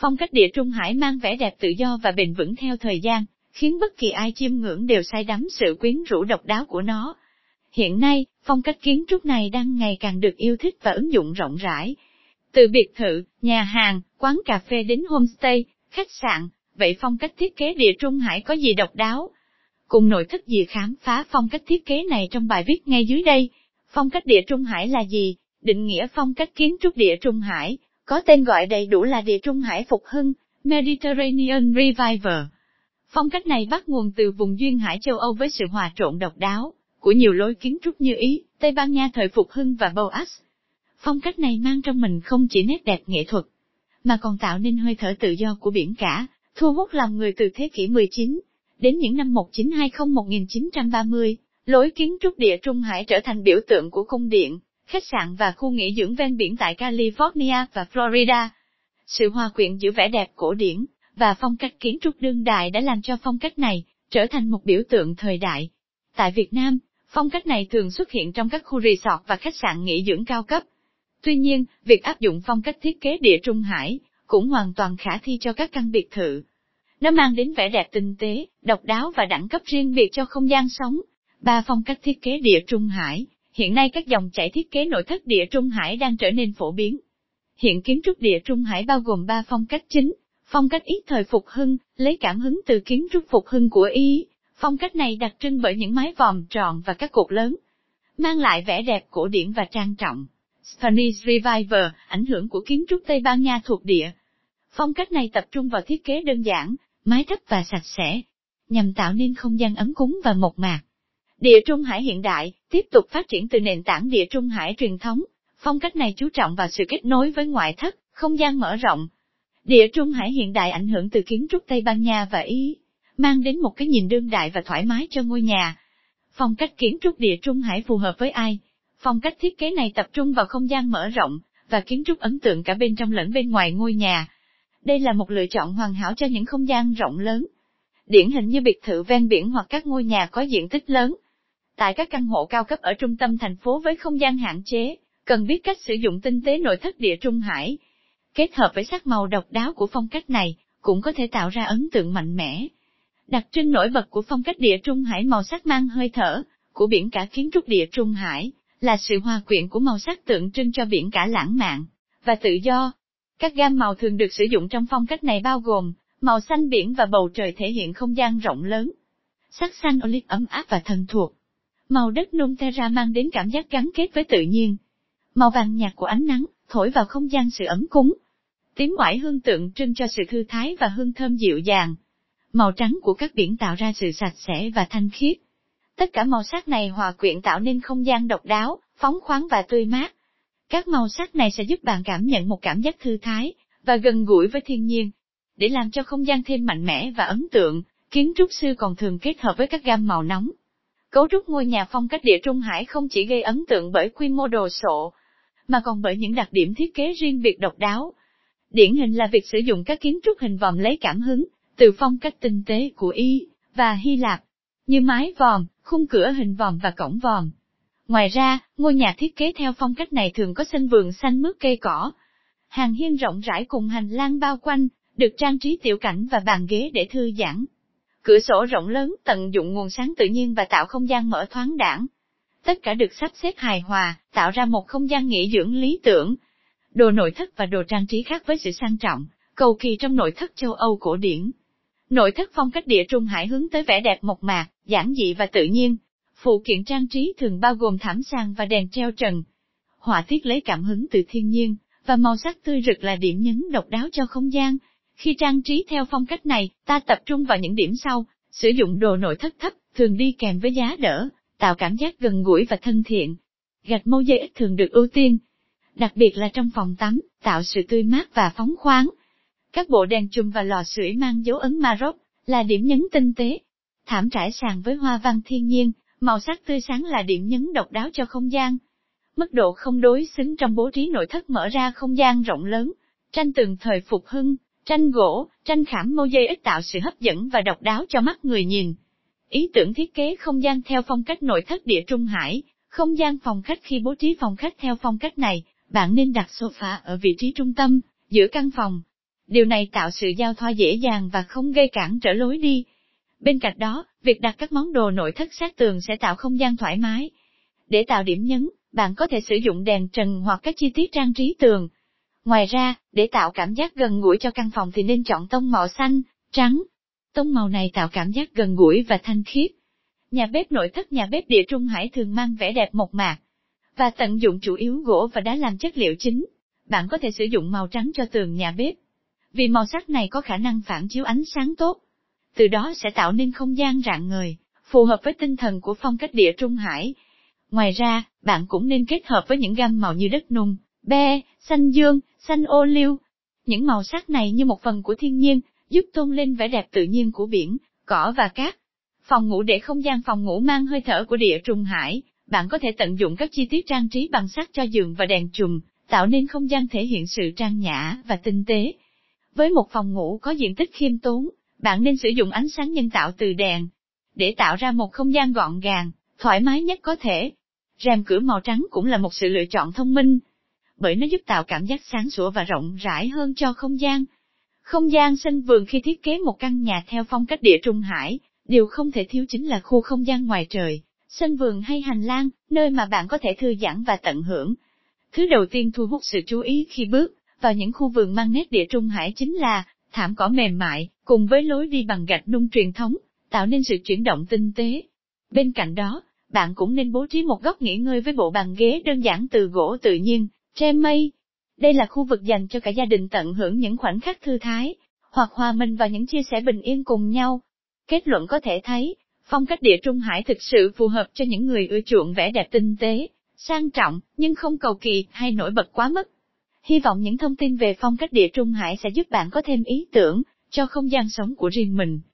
Phong cách địa Trung Hải mang vẻ đẹp tự do và bền vững theo thời gian, khiến bất kỳ ai chiêm ngưỡng đều say đắm sự quyến rũ độc đáo của nó. Hiện nay, phong cách kiến trúc này đang ngày càng được yêu thích và ứng dụng rộng rãi. Từ biệt thự, nhà hàng, quán cà phê đến homestay, khách sạn, vậy phong cách thiết kế địa Trung Hải có gì độc đáo? Cùng nội thất gì khám phá phong cách thiết kế này trong bài viết ngay dưới đây. Phong cách địa Trung Hải là gì? Định nghĩa phong cách kiến trúc địa Trung Hải, có tên gọi đầy đủ là địa Trung Hải phục hưng, Mediterranean Revival. Phong cách này bắt nguồn từ vùng duyên hải châu Âu với sự hòa trộn độc đáo của nhiều lối kiến trúc như Ý, Tây Ban Nha thời phục hưng và Boas. Phong cách này mang trong mình không chỉ nét đẹp nghệ thuật, mà còn tạo nên hơi thở tự do của biển cả, thu hút lòng người từ thế kỷ 19 đến những năm 1920-1930. Lối kiến trúc địa Trung Hải trở thành biểu tượng của cung điện, khách sạn và khu nghỉ dưỡng ven biển tại California và Florida. Sự hòa quyện giữa vẻ đẹp cổ điển và phong cách kiến trúc đương đại đã làm cho phong cách này trở thành một biểu tượng thời đại. Tại Việt Nam, phong cách này thường xuất hiện trong các khu resort và khách sạn nghỉ dưỡng cao cấp. Tuy nhiên, việc áp dụng phong cách thiết kế địa Trung Hải cũng hoàn toàn khả thi cho các căn biệt thự. Nó mang đến vẻ đẹp tinh tế, độc đáo và đẳng cấp riêng biệt cho không gian sống. Ba phong cách thiết kế địa Trung Hải Hiện nay các dòng chảy thiết kế nội thất địa Trung Hải đang trở nên phổ biến. Hiện kiến trúc địa Trung Hải bao gồm 3 phong cách chính, phong cách ít thời phục hưng, lấy cảm hứng từ kiến trúc phục hưng của Ý. Phong cách này đặc trưng bởi những mái vòm tròn và các cột lớn, mang lại vẻ đẹp cổ điển và trang trọng. Spanish Revival, ảnh hưởng của kiến trúc Tây Ban Nha thuộc địa. Phong cách này tập trung vào thiết kế đơn giản, mái thấp và sạch sẽ, nhằm tạo nên không gian ấm cúng và mộc mạc. Địa Trung Hải hiện đại, tiếp tục phát triển từ nền tảng địa Trung Hải truyền thống, phong cách này chú trọng vào sự kết nối với ngoại thất, không gian mở rộng. Địa Trung Hải hiện đại ảnh hưởng từ kiến trúc Tây Ban Nha và Ý, mang đến một cái nhìn đương đại và thoải mái cho ngôi nhà. Phong cách kiến trúc địa Trung Hải phù hợp với ai? Phong cách thiết kế này tập trung vào không gian mở rộng, và kiến trúc ấn tượng cả bên trong lẫn bên ngoài ngôi nhà. Đây là một lựa chọn hoàn hảo cho những không gian rộng lớn. Điển hình như biệt thự ven biển hoặc các ngôi nhà có diện tích lớn, Tại các căn hộ cao cấp ở trung tâm thành phố với không gian hạn chế, cần biết cách sử dụng tinh tế nội thất địa Trung Hải. Kết hợp với sắc màu độc đáo của phong cách này, cũng có thể tạo ra ấn tượng mạnh mẽ. Đặc trưng nổi bật của phong cách địa Trung Hải màu sắc mang hơi thở, của biển cả kiến trúc địa Trung Hải, là sự hòa quyện của màu sắc tượng trưng cho biển cả lãng mạn, và tự do. Các gam màu thường được sử dụng trong phong cách này bao gồm, màu xanh biển và bầu trời thể hiện không gian rộng lớn. Sắc xanh olive ấm áp và thân thuộc, Màu đất nung terra mang đến cảm giác gắn kết với tự nhiên. Màu vàng nhạt của ánh nắng, thổi vào không gian sự ấm cúng. Tím ngoại hương tượng trưng cho sự thư thái và hương thơm dịu dàng. Màu trắng của các biển tạo ra sự sạch sẽ và thanh khiết. Tất cả màu sắc này hòa quyện tạo nên không gian độc đáo, phóng khoáng và tươi mát. Các màu sắc này sẽ giúp bạn cảm nhận một cảm giác thư thái, và gần gũi với thiên nhiên. Để làm cho không gian thêm mạnh mẽ và ấn tượng, kiến trúc sư còn thường kết hợp với các gam màu nóng, Cấu trúc ngôi nhà phong cách địa Trung Hải không chỉ gây ấn tượng bởi quy mô đồ sộ, mà còn bởi những đặc điểm thiết kế riêng biệt độc đáo. Điển hình là việc sử dụng các kiến trúc hình vòm lấy cảm hứng, từ phong cách tinh tế của Y và Hy Lạp, như mái vòm, khung cửa hình vòm và cổng vòm. Ngoài ra, ngôi nhà thiết kế theo phong cách này thường có sân vườn xanh mướt cây cỏ, hàng hiên rộng rãi cùng hành lang bao quanh, được trang trí tiểu cảnh và bàn ghế để thư giãn. Cửa sổ rộng lớn tận dụng nguồn sáng tự nhiên và tạo không gian mở thoáng đẳng. Tất cả được sắp xếp hài hòa, tạo ra một không gian nghỉ dưỡng lý tưởng. Đồ nội thất và đồ trang trí khác với sự sang trọng, cầu kỳ trong nội thất châu Âu cổ điển. Nội thất phong cách địa trung hải hướng tới vẻ đẹp mộc mạc, giản dị và tự nhiên. Phụ kiện trang trí thường bao gồm thảm sàn và đèn treo trần. Họa tiết lấy cảm hứng từ thiên nhiên, và màu sắc tươi rực là điểm nhấn độc đáo cho không gian, khi trang trí theo phong cách này, ta tập trung vào những điểm sau, sử dụng đồ nội thất thấp, thường đi kèm với giá đỡ, tạo cảm giác gần gũi và thân thiện. Gạch mô dây ít thường được ưu tiên, đặc biệt là trong phòng tắm, tạo sự tươi mát và phóng khoáng. Các bộ đèn chùm và lò sưởi mang dấu ấn Maroc, là điểm nhấn tinh tế. Thảm trải sàn với hoa văn thiên nhiên, màu sắc tươi sáng là điểm nhấn độc đáo cho không gian. Mức độ không đối xứng trong bố trí nội thất mở ra không gian rộng lớn, tranh tường thời phục hưng, Tranh gỗ, tranh khảm mosaic dây tạo sự hấp dẫn và độc đáo cho mắt người nhìn. Ý tưởng thiết kế không gian theo phong cách nội thất địa Trung Hải, không gian phòng khách khi bố trí phòng khách theo phong cách này, bạn nên đặt sofa ở vị trí trung tâm, giữa căn phòng. Điều này tạo sự giao thoa dễ dàng và không gây cản trở lối đi. Bên cạnh đó, việc đặt các món đồ nội thất sát tường sẽ tạo không gian thoải mái. Để tạo điểm nhấn, bạn có thể sử dụng đèn trần hoặc các chi tiết trang trí tường. Ngoài ra, để tạo cảm giác gần gũi cho căn phòng thì nên chọn tông màu xanh, trắng. Tông màu này tạo cảm giác gần gũi và thanh khiết. Nhà bếp nội thất nhà bếp địa Trung Hải thường mang vẻ đẹp mộc mạc, và tận dụng chủ yếu gỗ và đá làm chất liệu chính. Bạn có thể sử dụng màu trắng cho tường nhà bếp, vì màu sắc này có khả năng phản chiếu ánh sáng tốt. Từ đó sẽ tạo nên không gian rạng ngời, phù hợp với tinh thần của phong cách địa Trung Hải. Ngoài ra, bạn cũng nên kết hợp với những gam màu như đất nung, be, xanh dương, xanh ô liu. Những màu sắc này như một phần của thiên nhiên, giúp tôn lên vẻ đẹp tự nhiên của biển, cỏ và cát. Phòng ngủ để không gian phòng ngủ mang hơi thở của địa Trung Hải, bạn có thể tận dụng các chi tiết trang trí bằng sắt cho giường và đèn chùm, tạo nên không gian thể hiện sự trang nhã và tinh tế. Với một phòng ngủ có diện tích khiêm tốn, bạn nên sử dụng ánh sáng nhân tạo từ đèn, để tạo ra một không gian gọn gàng, thoải mái nhất có thể. Rèm cửa màu trắng cũng là một sự lựa chọn thông minh, bởi nó giúp tạo cảm giác sáng sủa và rộng rãi hơn cho không gian. Không gian sân vườn khi thiết kế một căn nhà theo phong cách địa Trung Hải, điều không thể thiếu chính là khu không gian ngoài trời, sân vườn hay hành lang, nơi mà bạn có thể thư giãn và tận hưởng. Thứ đầu tiên thu hút sự chú ý khi bước vào những khu vườn mang nét địa Trung Hải chính là thảm cỏ mềm mại, cùng với lối đi bằng gạch nung truyền thống, tạo nên sự chuyển động tinh tế. Bên cạnh đó, bạn cũng nên bố trí một góc nghỉ ngơi với bộ bàn ghế đơn giản từ gỗ tự nhiên, tre mây. Đây là khu vực dành cho cả gia đình tận hưởng những khoảnh khắc thư thái, hoặc hòa mình vào những chia sẻ bình yên cùng nhau. Kết luận có thể thấy, phong cách địa Trung Hải thực sự phù hợp cho những người ưa chuộng vẻ đẹp tinh tế, sang trọng, nhưng không cầu kỳ hay nổi bật quá mức. Hy vọng những thông tin về phong cách địa Trung Hải sẽ giúp bạn có thêm ý tưởng cho không gian sống của riêng mình.